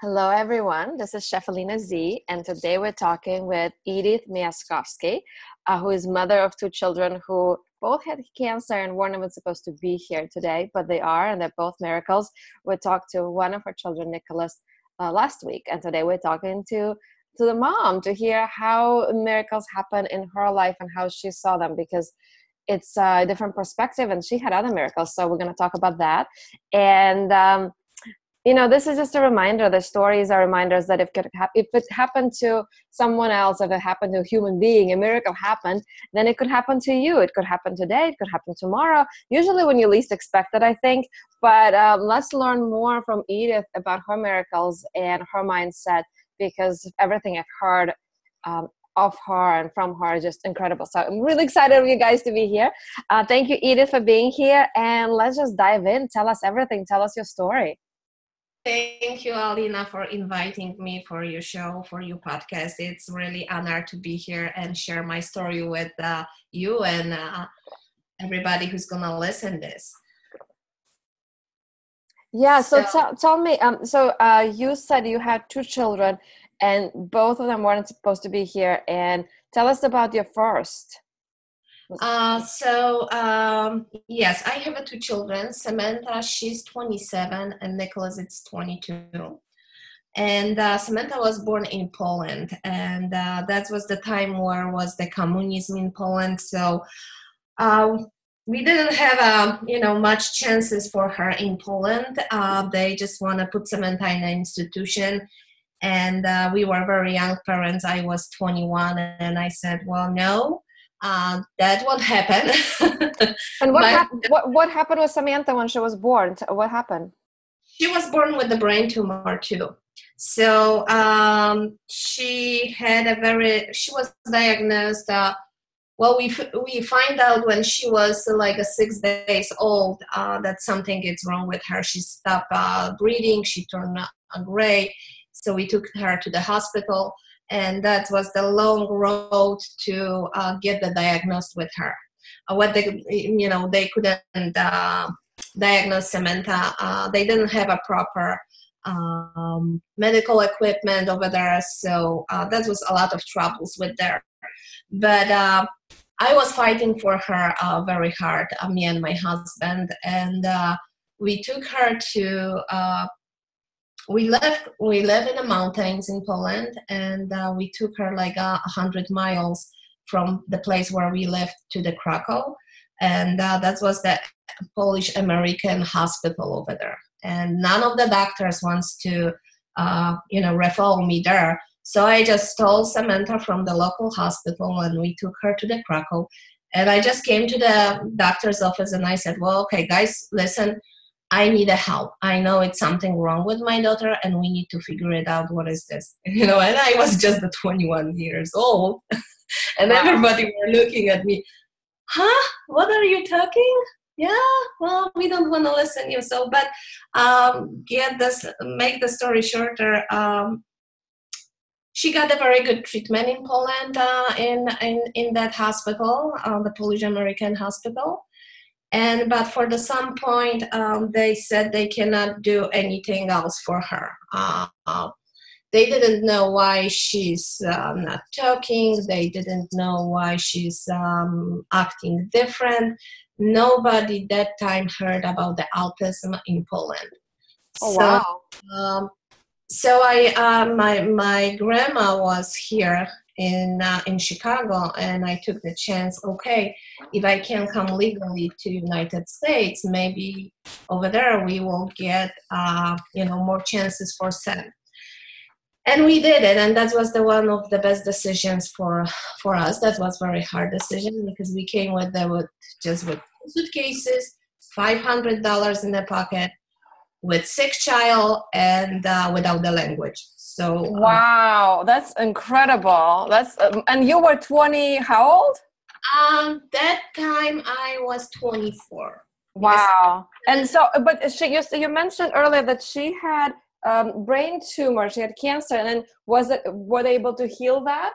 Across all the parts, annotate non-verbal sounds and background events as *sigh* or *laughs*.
Hello, everyone. This is Chef Alina Z, and today we're talking with Edith Miaskovsky, uh, who is mother of two children who both had cancer and weren't even supposed to be here today, but they are, and they're both miracles. We talked to one of her children, Nicholas, uh, last week, and today we're talking to to the mom to hear how miracles happen in her life and how she saw them because it's a different perspective and she had other miracles so we're going to talk about that and um, you know this is just a reminder the stories are reminders that if, it, if it happened to someone else if it happened to a human being a miracle happened then it could happen to you. It could happen today it could happen tomorrow usually when you least expect it i think. But um, let's learn more from edith about her miracles and her mindset because everything i've heard um, of her and from her is just incredible. So i'm really excited for you guys to be here. Uh, thank you edith for being here. And let's just dive in. Tell us everything. Tell us your story Thank you, Alina, for inviting me for your show, for your podcast. It's really honor to be here and share my story with uh, you and uh, everybody who's gonna listen this. Yeah. So, so tell, tell me. Um. So, uh, you said you had two children, and both of them weren't supposed to be here. And tell us about your first. Uh, so um, yes, I have two children. Samantha, she's 27, and Nicholas, it's 22. And uh, Samantha was born in Poland, and uh, that was the time where was the communism in Poland. So uh, we didn't have uh, you know much chances for her in Poland. Uh, they just want to put Samantha in an institution, and uh, we were very young parents. I was 21, and I said, well, no uh, that won't happen. *laughs* and what, hap- what, what happened with Samantha when she was born? What happened? She was born with a brain tumor too. So um, she had a very, she was diagnosed. Uh, well, we we find out when she was uh, like a six days old uh, that something is wrong with her. She stopped uh, breathing. She turned gray. So we took her to the hospital and that was the long road to uh, get the diagnosed with her. Uh, what they, you know, they couldn't uh, diagnose Samantha. Uh, they didn't have a proper um, medical equipment over there, so uh, that was a lot of troubles with there. But uh, I was fighting for her very hard, me and my husband, and we took her to we left we live in the mountains in poland and uh, we took her like a uh, hundred miles from the place where we lived to the krakow. And uh, that was the polish american hospital over there. And none of the doctors wants to uh, you know refer me there. So i just stole samantha from the local hospital and we took her to the krakow. And i just came to the doctor's office and i said well okay guys listen I need a help. I know it's something wrong with my daughter, and we need to figure it out. What is this? *laughs* You know, and I was just the 21 years old, *laughs* and wow. everybody were looking at me. Huh? What are you talking? Yeah. Well, we don't want to listen you. So, but um, get this. Make the story shorter. Um, she got a very good treatment in Poland, uh, in, in in that hospital, uh, the Polish American hospital and but for the some point um, they said they cannot do anything else for her. Uh, they didn't know why she's uh, not talking. They didn't know why she's um, acting different. Nobody that time heard about the autism in poland. Oh, so, wow. um, so i uh, my my grandma was here in uh, in Chicago, and I took the chance. Okay, if I can come legally to United States, maybe over there we will get uh, you know more chances for Sam. And we did it, and that was the one of the best decisions for for us. That was very hard decision because we came with the with just with suitcases, five hundred dollars in the pocket, with sick child, and uh, without the language. So uh, wow, that's incredible. That's um, and you were 20. How old? Um, that time I was 24. Wow. And so, but she you you mentioned earlier that she had um, brain tumor. She had cancer, and then was it were they able to heal that?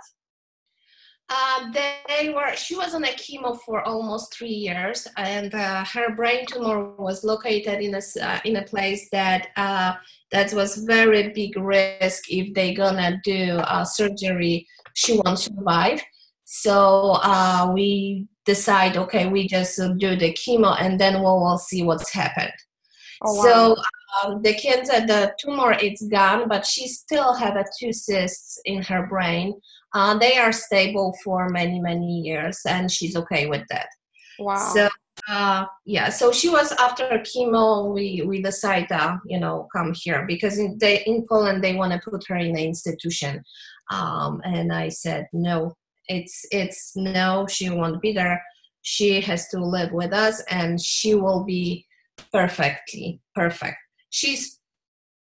Uh, they were. She was on a chemo for almost three years, and uh, her brain tumor was located in a uh, in a place that uh, that was very big risk. If they gonna do surgery, she won't survive. So uh, we decide, okay, we just do the chemo, and then we'll, we'll see what's happened. Oh, wow. So um, the cancer, the tumor it's gone, but she still have a two cysts in her brain uh, they are stable for many many years and she's okay with that. Wow. So uh, yeah so she was after chemo we we decided uh, you know come here because in, they, in poland they want to put her in an institution. Um, and i said no it's it's no she won't be there. She has to live with us and she will be perfectly perfect. She's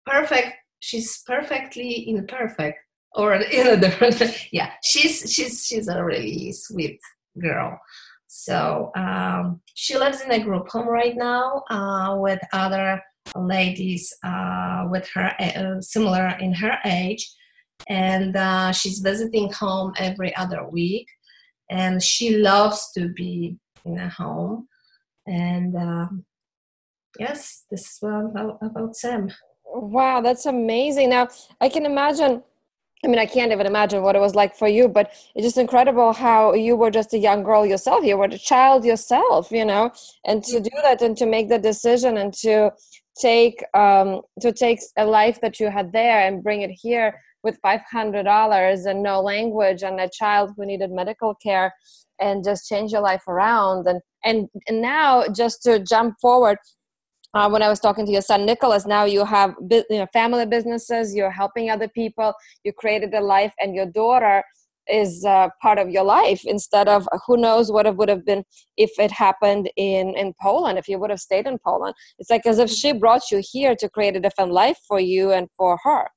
perfect she's perfectly imperfect or *laughs* in a different? Yeah she's she's she's a really sweet girl. So um, she lives in a group home right now uh, with other ladies uh, with her uh, similar in her age. And uh, she's visiting home every other week. And she loves to be in a home. And um, yes this is what about, about sam. Wow that's amazing. Now i can imagine I mean, I can't even imagine what it was like for you, but it's just incredible how you were just a young girl yourself. You were a child yourself, you know, and to do that and to make the decision and to take um, to take a life that you had there and bring it here with five hundred dollars and no language and a child who needed medical care and just change your life around and and, and now just to jump forward uh, when I was talking to your son Nicholas, now you have you know, family businesses, you're helping other people, you created a life, and your daughter is uh, part of your life instead of who knows what it would have been if it happened in in Poland if you would have stayed in Poland. It's like as if she brought you here to create a different life for you and for her.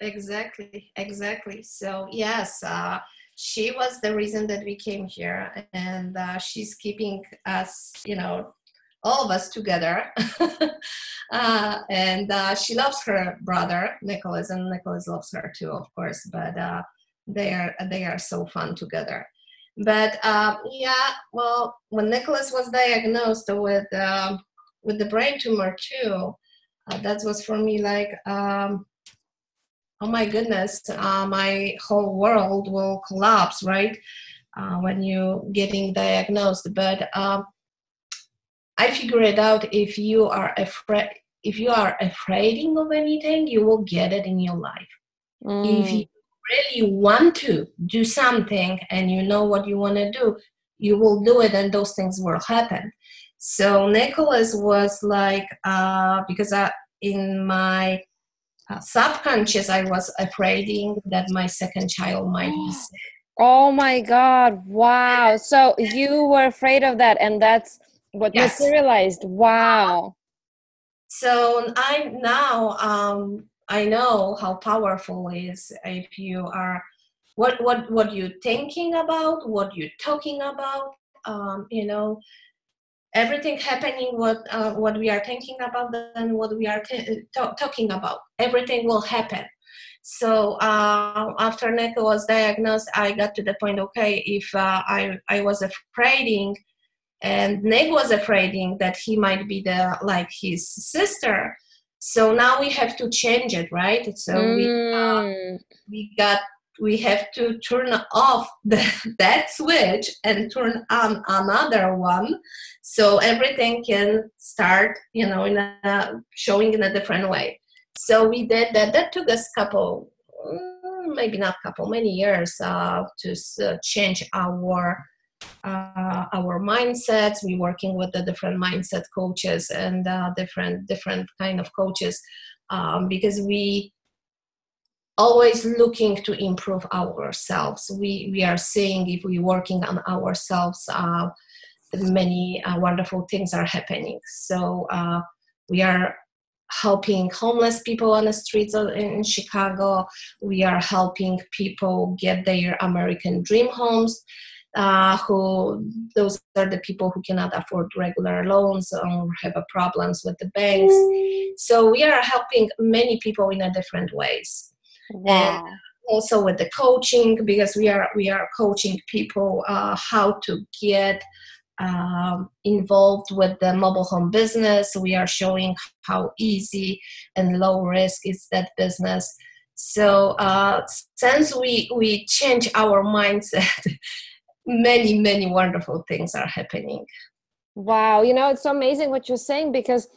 Exactly exactly. So yes uh, she was the reason that we came here and uh, she's keeping us you know all of us together. *laughs* uh, and uh, she loves her brother Nicholas, and Nicholas loves her too, of course. But uh, they are they are so fun together. But uh, yeah, well, when Nicholas was diagnosed with um, with the brain tumor too, uh, that was for me like. Um, oh my goodness, uh, my whole world will collapse, right? when you're getting diagnosed, but um, I figure it out if you are afraid if you are afraid of anything, you will get it in your life. Mm. If you really want to do something and you know what you want to do, you will do it and those things will happen. So Nicholas was like, uh, because I, in my uh, subconscious, I was afraid that my second child might be sick. *gasps* Oh my God. Wow. So you were afraid of that. And that's what yes. materialized wow so i now um i know how powerful is if you are what what what you're thinking about what you're talking about um you know everything happening what uh, what we are thinking about and what we are t- t- talking about everything will happen so uh, after Nico was diagnosed, I got to the point. Okay, if uh, I I was afraid and Nick was afraid that he might be the like his sister. So now we have to change it, right? So mm. we uh, we got we have to turn off the, *laughs* that switch and turn on another one, so everything can start, you know, in a showing in a different way. So we did that. That took us a couple, mm, maybe not couple, many years uh, to uh, change our uh, our mindsets we're working with the different mindset coaches and uh, different different kind of coaches um, because we always looking to improve ourselves. We we are seeing if we're working on ourselves uh, many uh, wonderful things are happening. So uh, we are helping homeless people on the streets in Chicago. We are helping people get their American dream homes uh, who those are the people who cannot afford regular loans or have problems with the banks. So we are helping many people in a different ways. Wow. also with the coaching because we are we are coaching people uh, how to get um, involved with the mobile home business. We are showing how easy and low risk is that business. So uh, since we we change our *laughs* mindset, many many wonderful things are happening. Wow, you know it's so amazing what you're saying because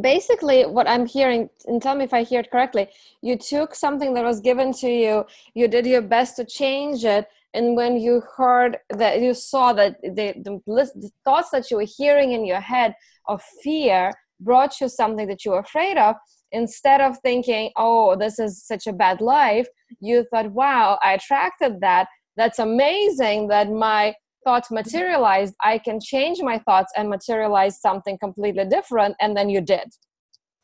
basically what i'm hearing and tell me if i hear it correctly you took something that was given to you you did your best to change it and when you heard that you saw that the, the, the, thoughts that you were hearing in your head of fear brought you something that you were afraid of instead of thinking oh this is such a bad life you thought wow i attracted that that's amazing that my thoughts materialized. I can change my thoughts and materialize something completely different and then you did.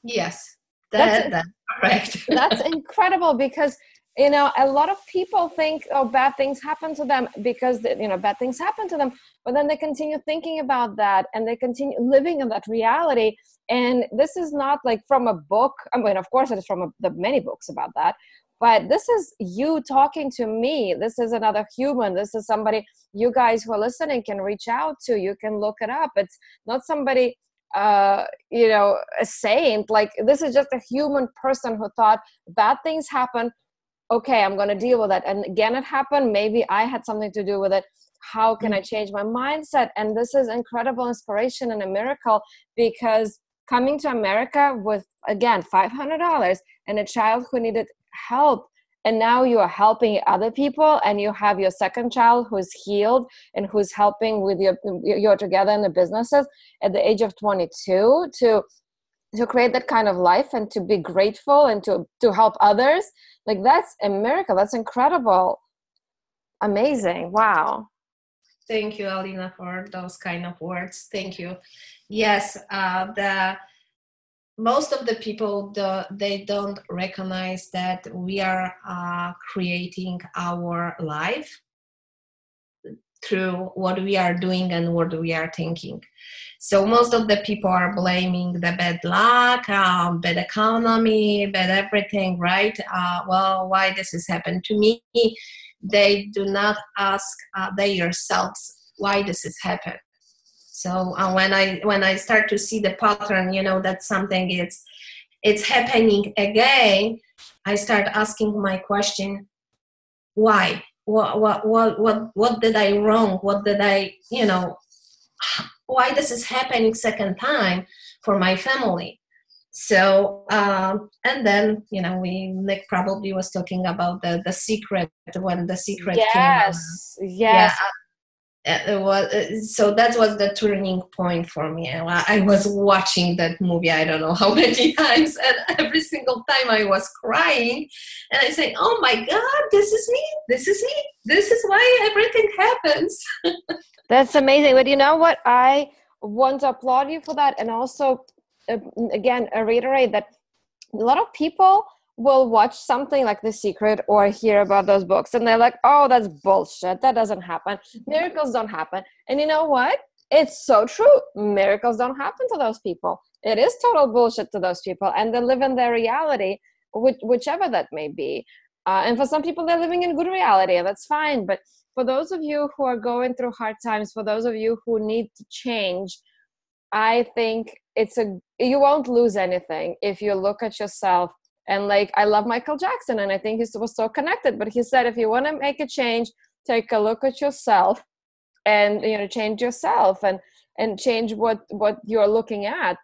Yes. That, that's, *laughs* correct. That's incredible because you know a lot of people think oh bad things happen to them because you know bad things happen to them but then they continue thinking about that and they continue living in that reality. And this is not like from a book i mean of course it is from a, the many books about that but this is you talking to me. This is another human. This is somebody you guys who are listening can reach out to. You can look it up. It's not somebody uh, you know a saint. Like this is just a human person who thought bad things happen. Okay i'm going to deal with that and again it happened. Maybe i had something to do with it. How can i mm. change my mindset? And this is incredible inspiration and a miracle because coming to america with again $500 and a child who needed help. And now you are helping other people and you have your second child who's healed and who's helping with your you're together in the businesses at the age of 22 to to create that kind of life and to be grateful and to to help others. Like that's a miracle. That's incredible. Amazing. Wow. Thank you alina for those kind of words. Thank you. Yes uh, the most of the people the, they don't recognize that we are uh, creating our life through what we are doing and what we are thinking. So most of the people are blaming the bad luck, um, bad economy, bad everything, right? Uh, well, why this has happened to me? They do not ask uh, they yourselves why this has happened. So uh, when I when I start to see the pattern, you know that something is it's happening again. I start asking my question, why? what what what what what did i wrong what did i you know why this is happening second time for my family so um, and then you know we nick probably was talking about the the secret when the secret yes came yes yeah, it was uh, so that was the turning point for me. I was watching that movie i don't know how *laughs* many times and every single time i was crying and i say oh my god this is me this is me this is why everything happens. *laughs* That's amazing but you know what? I want to applaud you for that and also uh, again reiterate that a lot of people will watch something like The Secret or hear about those books and they're like, oh, that's bullshit. That doesn't happen. Miracles don't happen. And you know what? It's so true. Miracles don't happen to those people. It is total bullshit to those people. And they live in their reality, which, whichever that may be. Uh, and for some people, they're living in good reality, and that's fine. But for those of you who are going through hard times, for those of you who need to change, I think it's a you won't lose anything if you look at yourself and like i love michael jackson and i think he was so connected but he said if you want to make a change take a look at yourself and you know change yourself and and change what what you're looking at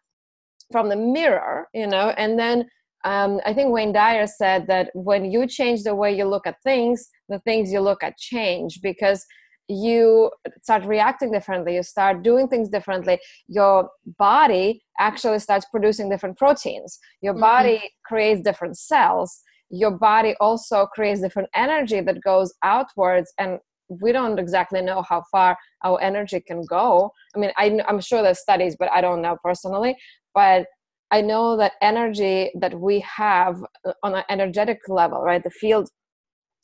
from the mirror you know? And then um, i think wayne dyer said that when you change the way you look at things the things you look at change because you start reacting differently you start doing things differently your body actually starts producing different proteins. Your mm-hmm. body creates different cells. Your body also creates different energy that goes outwards and we don't exactly know how far our energy can go. I mean I, i'm sure there's studies but i don't know personally. But i know that energy that we have uh, on an energetic level right the field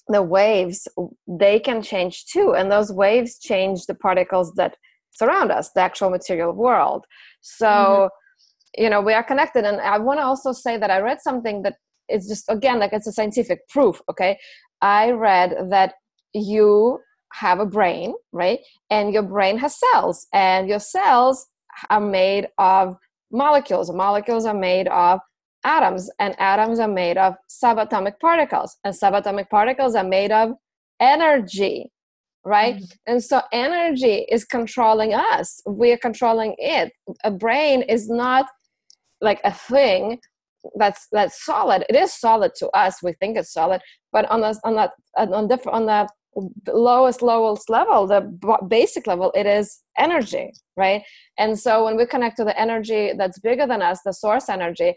the waves they can change too and those waves change the particles that surround us the actual material world so mm-hmm. you know we are connected and i want to also say that i read something that is just again like it's a scientific proof okay I read that you have a brain, right? And your brain has cells, and your cells are made of molecules. Molecules are made of atoms, and atoms are made of subatomic particles, and subatomic particles are made of energy, right? Mm-hmm. And so energy is controlling us, we are controlling it. A brain is not like a thing that's that's solid it is solid to us we think it's solid but on the on that on different on the lowest lowest level the basic level it is energy right and so when we connect to the energy that's bigger than us the source energy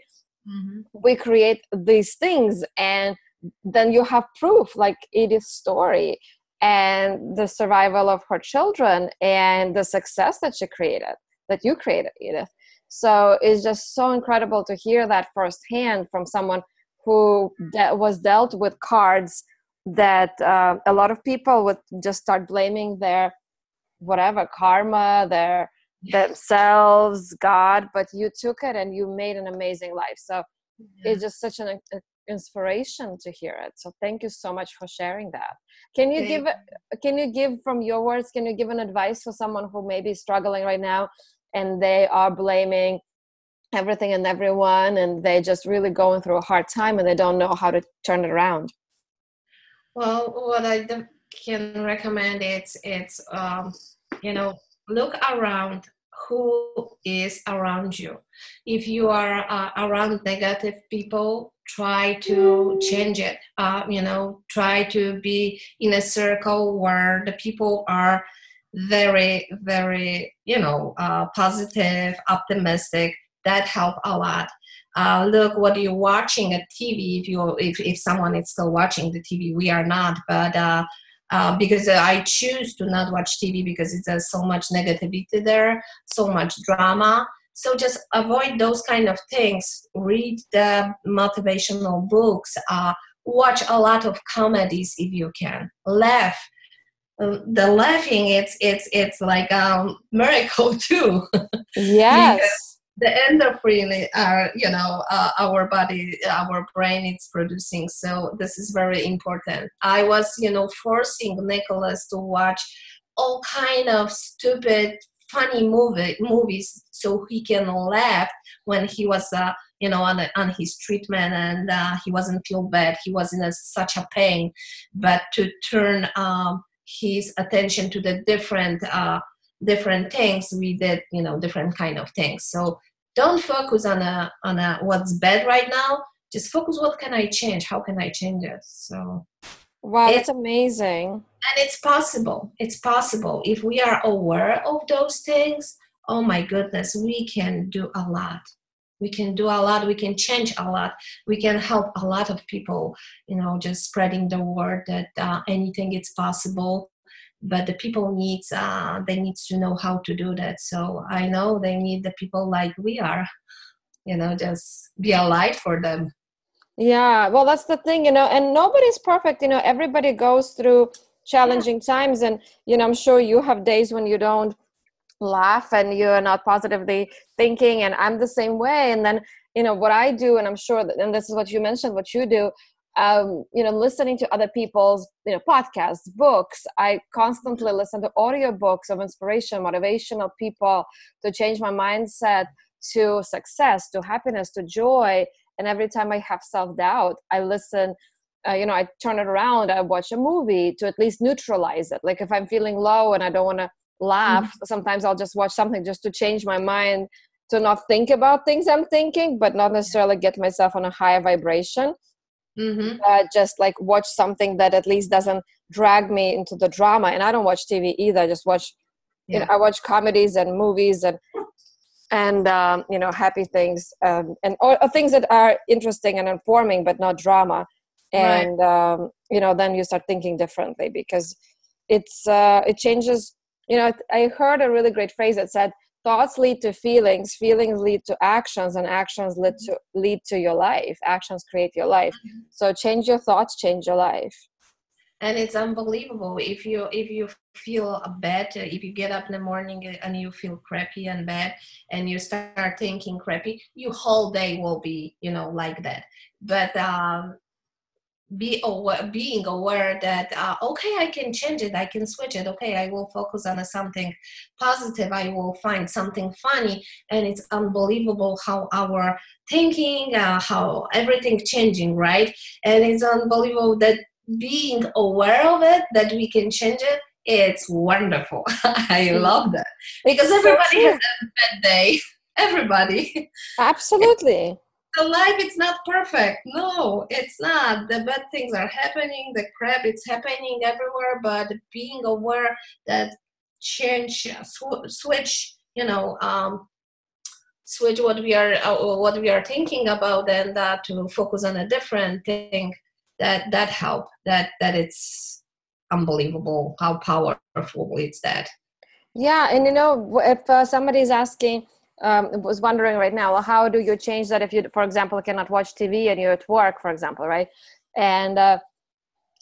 mm-hmm. we create these things and then you have proof like edith's story and the survival of her children and the success that she created that you created edith so it's just so incredible to hear that firsthand from someone who de- was dealt with cards that uh, a lot of people would just start blaming their whatever karma, their themselves, God, but you took it and you made an amazing life. So yeah. it's just such an inspiration to hear it. So thank you so much for sharing that. Can you thank give can you give from your words, can you give an advice for someone who may be struggling right now and they are blaming everything and everyone and they just really going through a hard time and they don't know how to turn it around well what i can recommend it's it's um, you know look around who is around you. If you are uh, around negative people try to change it. Uh, you know try to be in a circle where the people are very very you know uh, positive optimistic. That help a lot. Uh, look what you're watching at tv if you if, if someone is still watching the tv we are not but uh, because I choose to not watch TV because it has so much negativity there, so much drama. So just avoid those kind of things. Read the motivational books. Uh, watch a lot of comedies if you can. Laugh the laughing it's it's it's like a um, miracle *laughs* too yes the endorphin are you know uh, our body our brain is producing so this is very important. I was you know forcing nicholas to watch all kind of stupid funny movie movies so he can laugh when he was uh, you know on, on his treatment and uh, he wasn't feel bad he was in a, such a pain. But to turn um, his attention to the different uh, different things we did you know different kind of things. So don't focus on a on a what's bad right now. Just focus what can i change? How can i change it? So wow it's amazing. And it's possible. It's possible. If we are aware of those things oh my goodness we can do a lot. We can do a lot. We can change a lot. We can help a lot of people you know just spreading the word that uh, anything is possible but the people needs uh, they need to know how to do that so i know they need the people like we are you know just be a light for them yeah well that's the thing you know and nobody's perfect you know everybody goes through challenging yeah. times and you know i'm sure you have days when you don't laugh and you're not positively thinking and i'm the same way and then you know what i do and i'm sure that and this is what you mentioned what you do um, you know listening to other people's you know podcasts books. I constantly listen to audiobooks of inspiration motivational people to change my mindset to success to happiness to joy. And every time i have self-doubt i listen uh, you know i turn it around i watch a movie to at least neutralize it. Like if i'm feeling low and i don't want to laugh mm-hmm. sometimes i'll just watch something just to change my mind to not think about things i'm thinking but not necessarily get myself on a higher vibration mm-hmm. uh, just like watch something that at least doesn't drag me into the drama and i don't watch tv either I just watch yeah. you know i watch comedies and movies and and um, you know happy things um, and or, or, things that are interesting and informing but not drama and right. um, you know then you start thinking differently because it's uh, it changes you know i heard a really great phrase that said thoughts lead to feelings feelings lead to actions and actions lead to lead to your life. Actions create your life. Mm-hmm. so change your thoughts change your life. And it's unbelievable. If you if you feel bad if you get up in the morning and you feel crappy and bad and you start thinking crappy your whole day will be you know like that. But um be aware, being aware that uh, okay i can change it i can switch it. Okay i will focus on something positive. I will find something funny. And it's unbelievable how our thinking uh, how everything changing right? And it's unbelievable that being aware of it that we can change it it's wonderful. *laughs* I mm-hmm. love that. Because everybody has a bad day. *laughs* Everybody. Absolutely life it's not perfect. No it's not. The bad things are happening the crap it's happening everywhere but being aware that change sw- switch you know um, switch what we are uh, what we are thinking about and that to focus on a different thing that that help that that it's unbelievable how powerful it's that. Yeah and you know if uh, somebody's asking um, was wondering right now well, how do you change that if you for example cannot watch tv and you're at work for example right? And uh,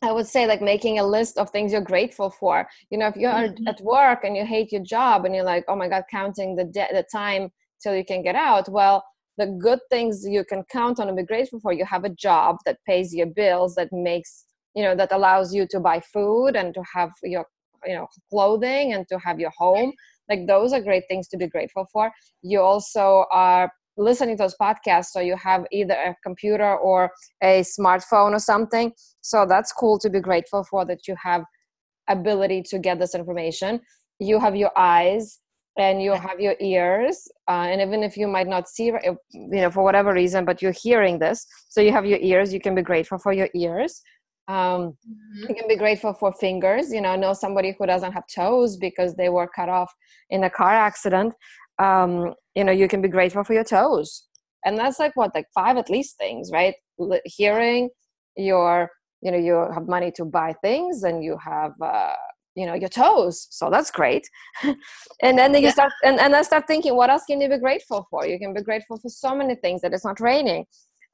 i would say like making a list of things you're grateful for. You know if you're mm-hmm. at work and you hate your job and you're like oh my god counting the de- the time till you can get out well the good things you can count on and be grateful for you have a job that pays your bills that makes you know that allows you to buy food and to have your you know clothing and to have your home like those are great things to be grateful for. You also are listening to those podcasts so you have either a computer or a smartphone or something. So that's cool to be grateful for that you have ability to get this information. You have your eyes and you have your ears uh, and even if you might not see you know for whatever reason but you're hearing this so you have your ears. You can be grateful for your ears um, mm-hmm. You can be grateful for fingers. You know, know somebody who doesn't have toes because they were cut off in a car accident. Um, you know, you can be grateful for your toes. And that's like what, like five at least things, right? L- hearing, your, you know, you have money to buy things and you have, uh, you know, your toes. So that's great. *laughs* and then you yeah. start, and, and I start thinking, what else can you be grateful for? You can be grateful for so many things that it's not raining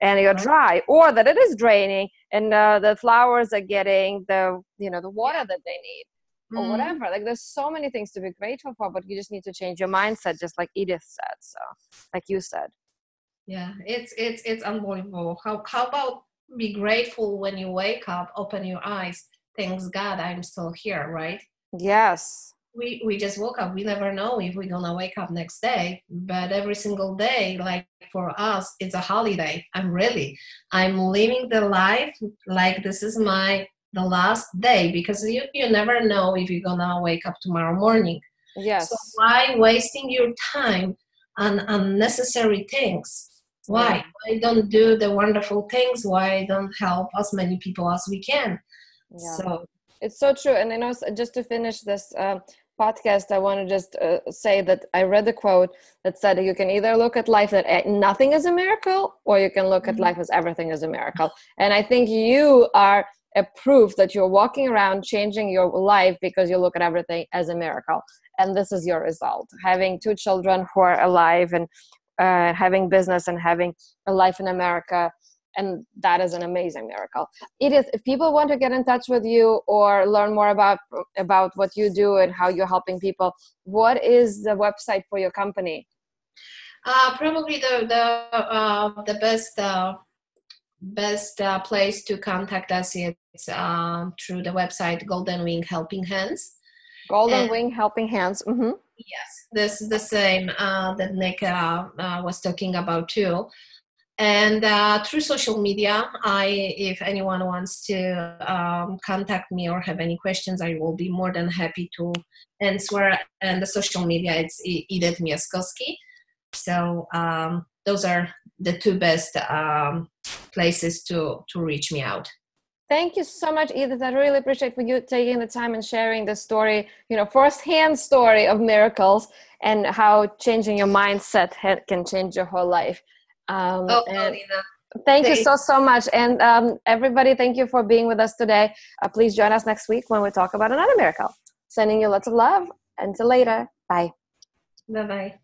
and you're dry or that it is draining and uh, the flowers are getting the you know the water that they need or mm-hmm. whatever. Like there's so many things to be grateful for but you just need to change your mindset just like edith said so like you said. Yeah it's it's it's unbelievable. How how about be grateful when you wake up open your eyes thanks god i'm still here right? Yes we we just woke up. We never know if we're gonna wake up next day but every single day like for us it's a holiday. I'm really i'm living the life like this is my the last day because you you never know if you're gonna wake up tomorrow morning. Yes. So why wasting your time on unnecessary things? Why? Yeah. why don't do the wonderful things? Why don't help as many people as we can? Yeah. so it's so true and i know just to finish this uh, podcast, I want to just uh, say that I read the quote that said you can either look at life that eh, nothing is a miracle, or you can look mm-hmm. at life as everything is a miracle. And I think you are a proof that you're walking around changing your life because you look at everything as a miracle. And this is your result having two children who are alive and uh, having business and having a life in America and that is an amazing miracle. It is if people want to get in touch with you or learn more about about what you do and how you're helping people what is the website for your company? Uh, probably the the uh, the best uh, best uh, place to contact us is um, through the website golden wing helping hands. Golden and, wing helping hands mm-hmm. yes this is the same uh, that nick uh, was talking about too and uh, through social media i if anyone wants to um, contact me or have any questions i will be more than happy to answer and the social media it's edith miaskowski so um, those are the two best um, places to to reach me out Thank you so much, Edith. I really appreciate for you taking the time and sharing the story, you know, first-hand story of miracles and how changing your mindset can change your whole life. Um, oh, and thank you so, so much. And um, everybody, thank you for being with us today. Uh, please join us next week when we talk about another miracle. Sending you lots of love. Until later. Bye. Bye bye.